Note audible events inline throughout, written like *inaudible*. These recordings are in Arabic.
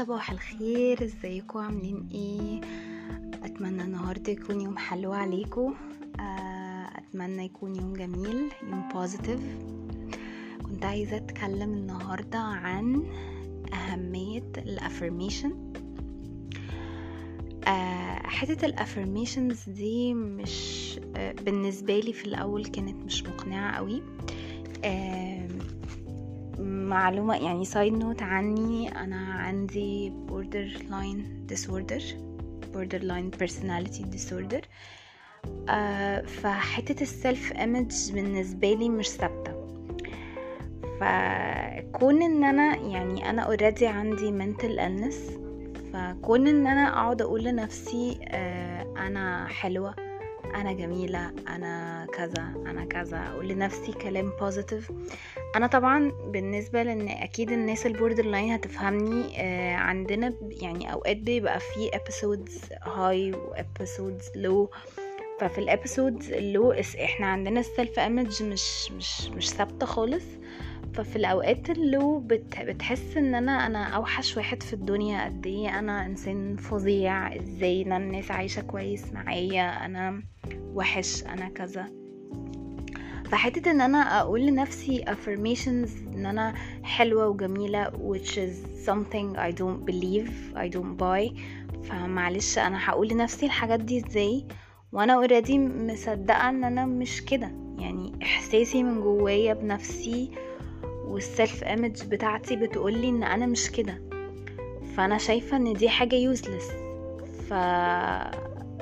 صباح الخير إزيكم؟ عاملين إيه؟ أتمنى النهارده يكون يوم حلو عليكم. آه، أتمنى يكون يوم جميل يوم positive كنت عايزة أتكلم النهارده عن أهمية ال affirmation حتة ال affirmations دي مش آه، بالنسبة لي في الأول كانت مش مقنعة قوي. آه، معلومة يعني side note عني أنا عندي borderline disorder borderline personality disorder. آه فحتة ال self image بالنسبة لي مش ثابتة. فكون إن أنا يعني أنا already عندي mental illness فكون إن أنا أقعد أقول لنفسي آه أنا حلوة أنا جميلة أنا كذا أنا كذا أقول لنفسي كلام positive أنا طبعا بالنسبة لأن أكيد الناس ال borderline هتفهمني آه عندنا يعني أوقات بيبقى في episodes high و episodes low. ففي ال episodes ال low إحنا عندنا ال self image مش مش مش ثابتة خالص. ففي الأوقات ال low بت بتحس إن أنا أنا أوحش واحد في الدنيا. قد إيه أنا إنسان فظيع؟ إزاي أنا الناس عايشة كويس معايا؟ أنا وحش أنا كذا. فحتة إن أنا أقول لنفسي affirmations إن أنا حلوة وجميلة which is something I don't believe I don't buy. فمعلش أنا هقول لنفسي الحاجات دي إزاي؟ وأنا already مصدقة إن أنا مش كده. يعني إحساسي من جوايا بنفسي وال self image بتاعتي بتقولي إن أنا مش كده. فأنا شايفة إن دي حاجة useless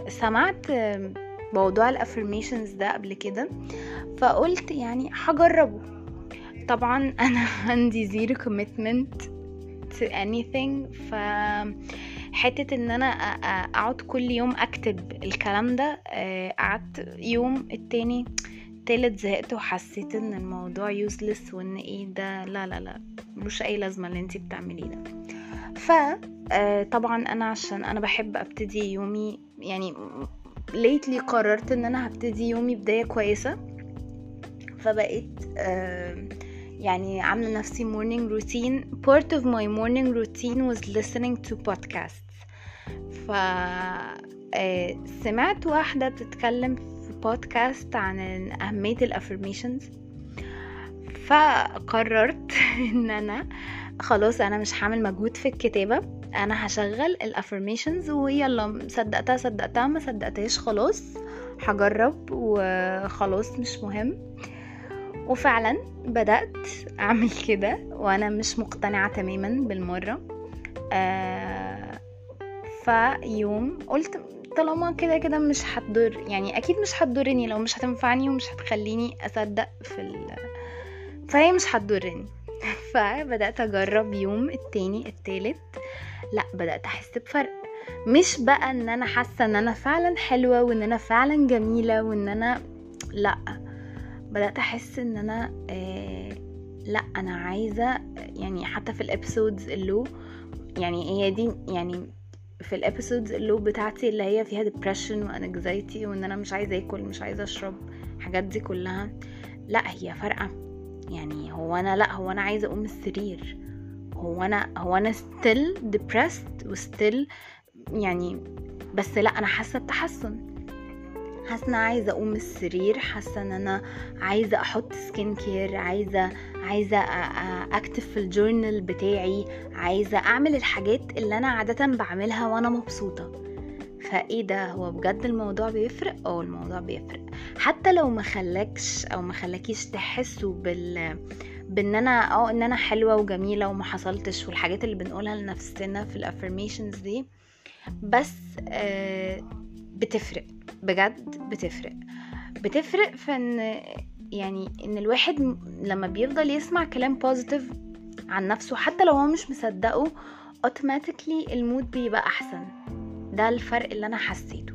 فسمعت موضوع ال affirmations ده قبل كده. فقلت يعني هجربه. طبعا أنا *laughs* عندي zero commitment to anything ف حتة إن أنا أقعد كل يوم أكتب الكلام ده آه، قعدت يوم التاني تالت زهقت وحسيت إن الموضوع useless وإن إيه ده لا لا لا ملوش أي لازمة اللي أنتي بتعمليه ده. ف آه، طبعا أنا عشان أنا بحب أبتدي يومي يعني ليتلي قررت إن أنا هبتدي يومي بداية كويسة. فبقيت يعني عاملة نفسي morning routine part of my morning routine was listening to podcasts. ف آه، سمعت واحدة بتتكلم في بودكاست عن أهمية الافرميشنز فقررت *laughs* إن أنا خلاص أنا مش هعمل مجهود في الكتابة. أنا هشغل الافرميشنز ويلا صدقتها صدقتها ما صدقتهاش خلاص هجرب وخلاص مش مهم. وفعلا بدأت أعمل كده وأنا مش مقتنعة تماما بالمرة. آه فيوم قلت طالما كده كده مش هتضر يعني أكيد مش هتضرني لو مش هتنفعني ومش هتخليني أصدق في ال... فهي مش هتضرني. *laughs* فبدأت أجرب يوم التاني التالت. لأ بدأت أحس بفرق. مش بقى إن أنا حاسة إن أنا فعلا حلوة وإن أنا فعلا جميلة وإن أنا لأ. بدأت أحس إن أنا آه لأ أنا عايزة يعني حتى في ال episodes ال low يعني هي دي يعني في ال episodes ال low بتاعتي اللي هي فيها depression و anxiety وإن أنا مش عايزة آكل مش عايزة أشرب الحاجات دي كلها لأ هي فارقة. يعني هو أنا لأ هو أنا عايزة أقوم السرير. هو أنا هو أنا still depressed و still يعني بس لأ أنا حاسة بتحسن. حاسة إن أنا عايزة أقوم السرير حاسة إن أنا عايزة أحط skin care عايزة عايزة أكتب في ال journal بتاعي عايزة أعمل الحاجات اللي أنا عادة بعملها وأنا مبسوطة. فإيه ده؟ هو بجد الموضوع بيفرق؟ آه الموضوع بيفرق. حتى لو ما خلاكش أو ما خلاكيش تحسوا بال بإن أنا آه إن أنا حلوة وجميلة وما حصلتش والحاجات اللي بنقولها لنفسنا في ال affirmations دي بس آه بتفرق. بجد بتفرق. بتفرق في إن يعني إن الواحد لما بيفضل يسمع كلام positive عن نفسه حتى لو هو مش مصدقه automatically ال mood بيبقى أحسن. ده الفرق اللي أنا حسيته.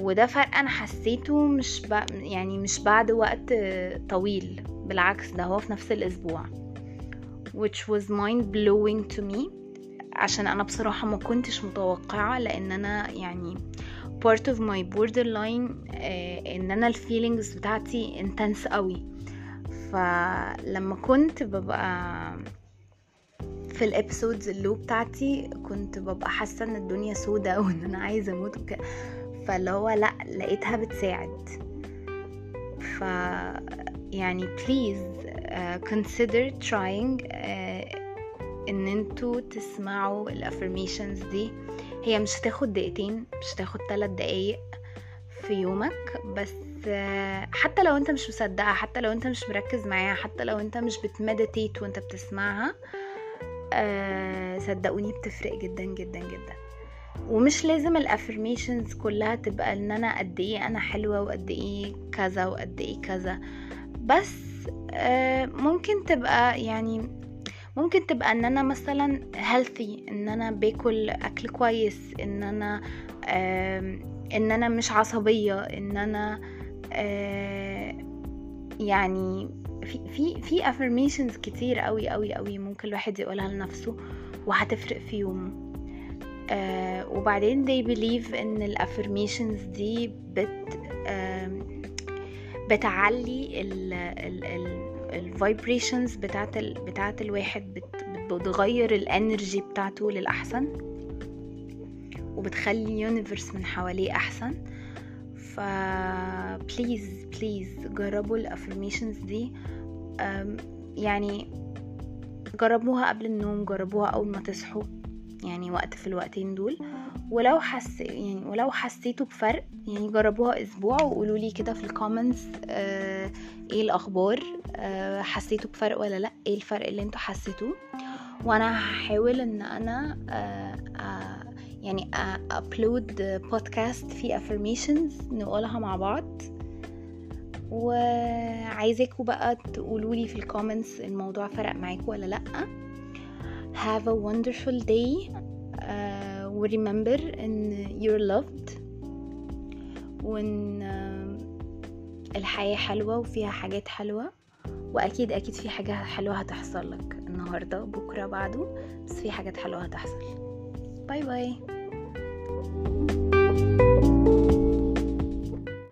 وده فرق أنا حسيته مش ب... يعني مش بعد وقت طويل. بالعكس ده هو في نفس الأسبوع. Which was mind blowing to me. عشان أنا بصراحة ما كنتش متوقعة لأن أنا يعني part of my borderline آه، إن أنا ال feelings بتاعتي intense قوي. فلما كنت ببقى في ال episodes ال low بتاعتي كنت ببقى حاسة إن الدنيا سودة وان أنا عايزة أموت فاللي هو لأ لقيتها بتساعد. ف يعني please uh, consider trying uh, إن أنتوا تسمعوا ال affirmations دي. هي مش هتاخد دقيقتين مش هتاخد ثلاث دقايق في يومك بس حتى لو انت مش مصدقها حتى لو انت مش مركز معاها حتى لو انت مش بتمديتيت وانت بتسمعها uh, صدقوني بتفرق جدا جدا جدا. ومش لازم الأفرميشنز كلها تبقى إن أنا قد إيه أنا حلوة وقد إيه كذا وقد إيه كذا. بس آه ممكن تبقى يعني ممكن تبقى إن أنا مثلا healthy إن أنا باكل أكل كويس إن أنا إن أنا مش عصبية إن أنا يعني في في في affirmations كتير قوي قوي قوي ممكن الواحد يقولها لنفسه وهتفرق في يومه. آه وبعدين they believe إن ال affirmations دي بت بتعلي ال ال ال ال vibrations بتاعت ال بتاعت الواحد بت بتغير ال energy بتاعته للأحسن وبتخلي ال universe من حواليه أحسن. ف please please جربوا ال affirmations دي. يعني جربوها قبل النوم جربوها أول ما تصحوا يعني وقت في الوقتين دول. ولو حس يعني ولو حسيتوا بفرق يعني جربوها أسبوع وقولوا لي كده في ال comments آه إيه الأخبار آه حسيتوا بفرق ولا لأ؟ إيه الفرق اللي أنتوا حسيتوه؟ وأنا هحاول إن أنا آه آه يعني upload podcast فيه affirmations نقولها مع بعض. وعايزاكم بقى تقولوا لي في ال comments الموضوع فرق معاكم ولا لأ. Have a wonderful day. uh, remember إن you're loved وإن uh, الحياة حلوة وفيها حاجات حلوة. وأكيد أكيد في حاجة حلوة هتحصل لك النهاردة بكرة بعده بس في حاجات حلوة هتحصل. باي باي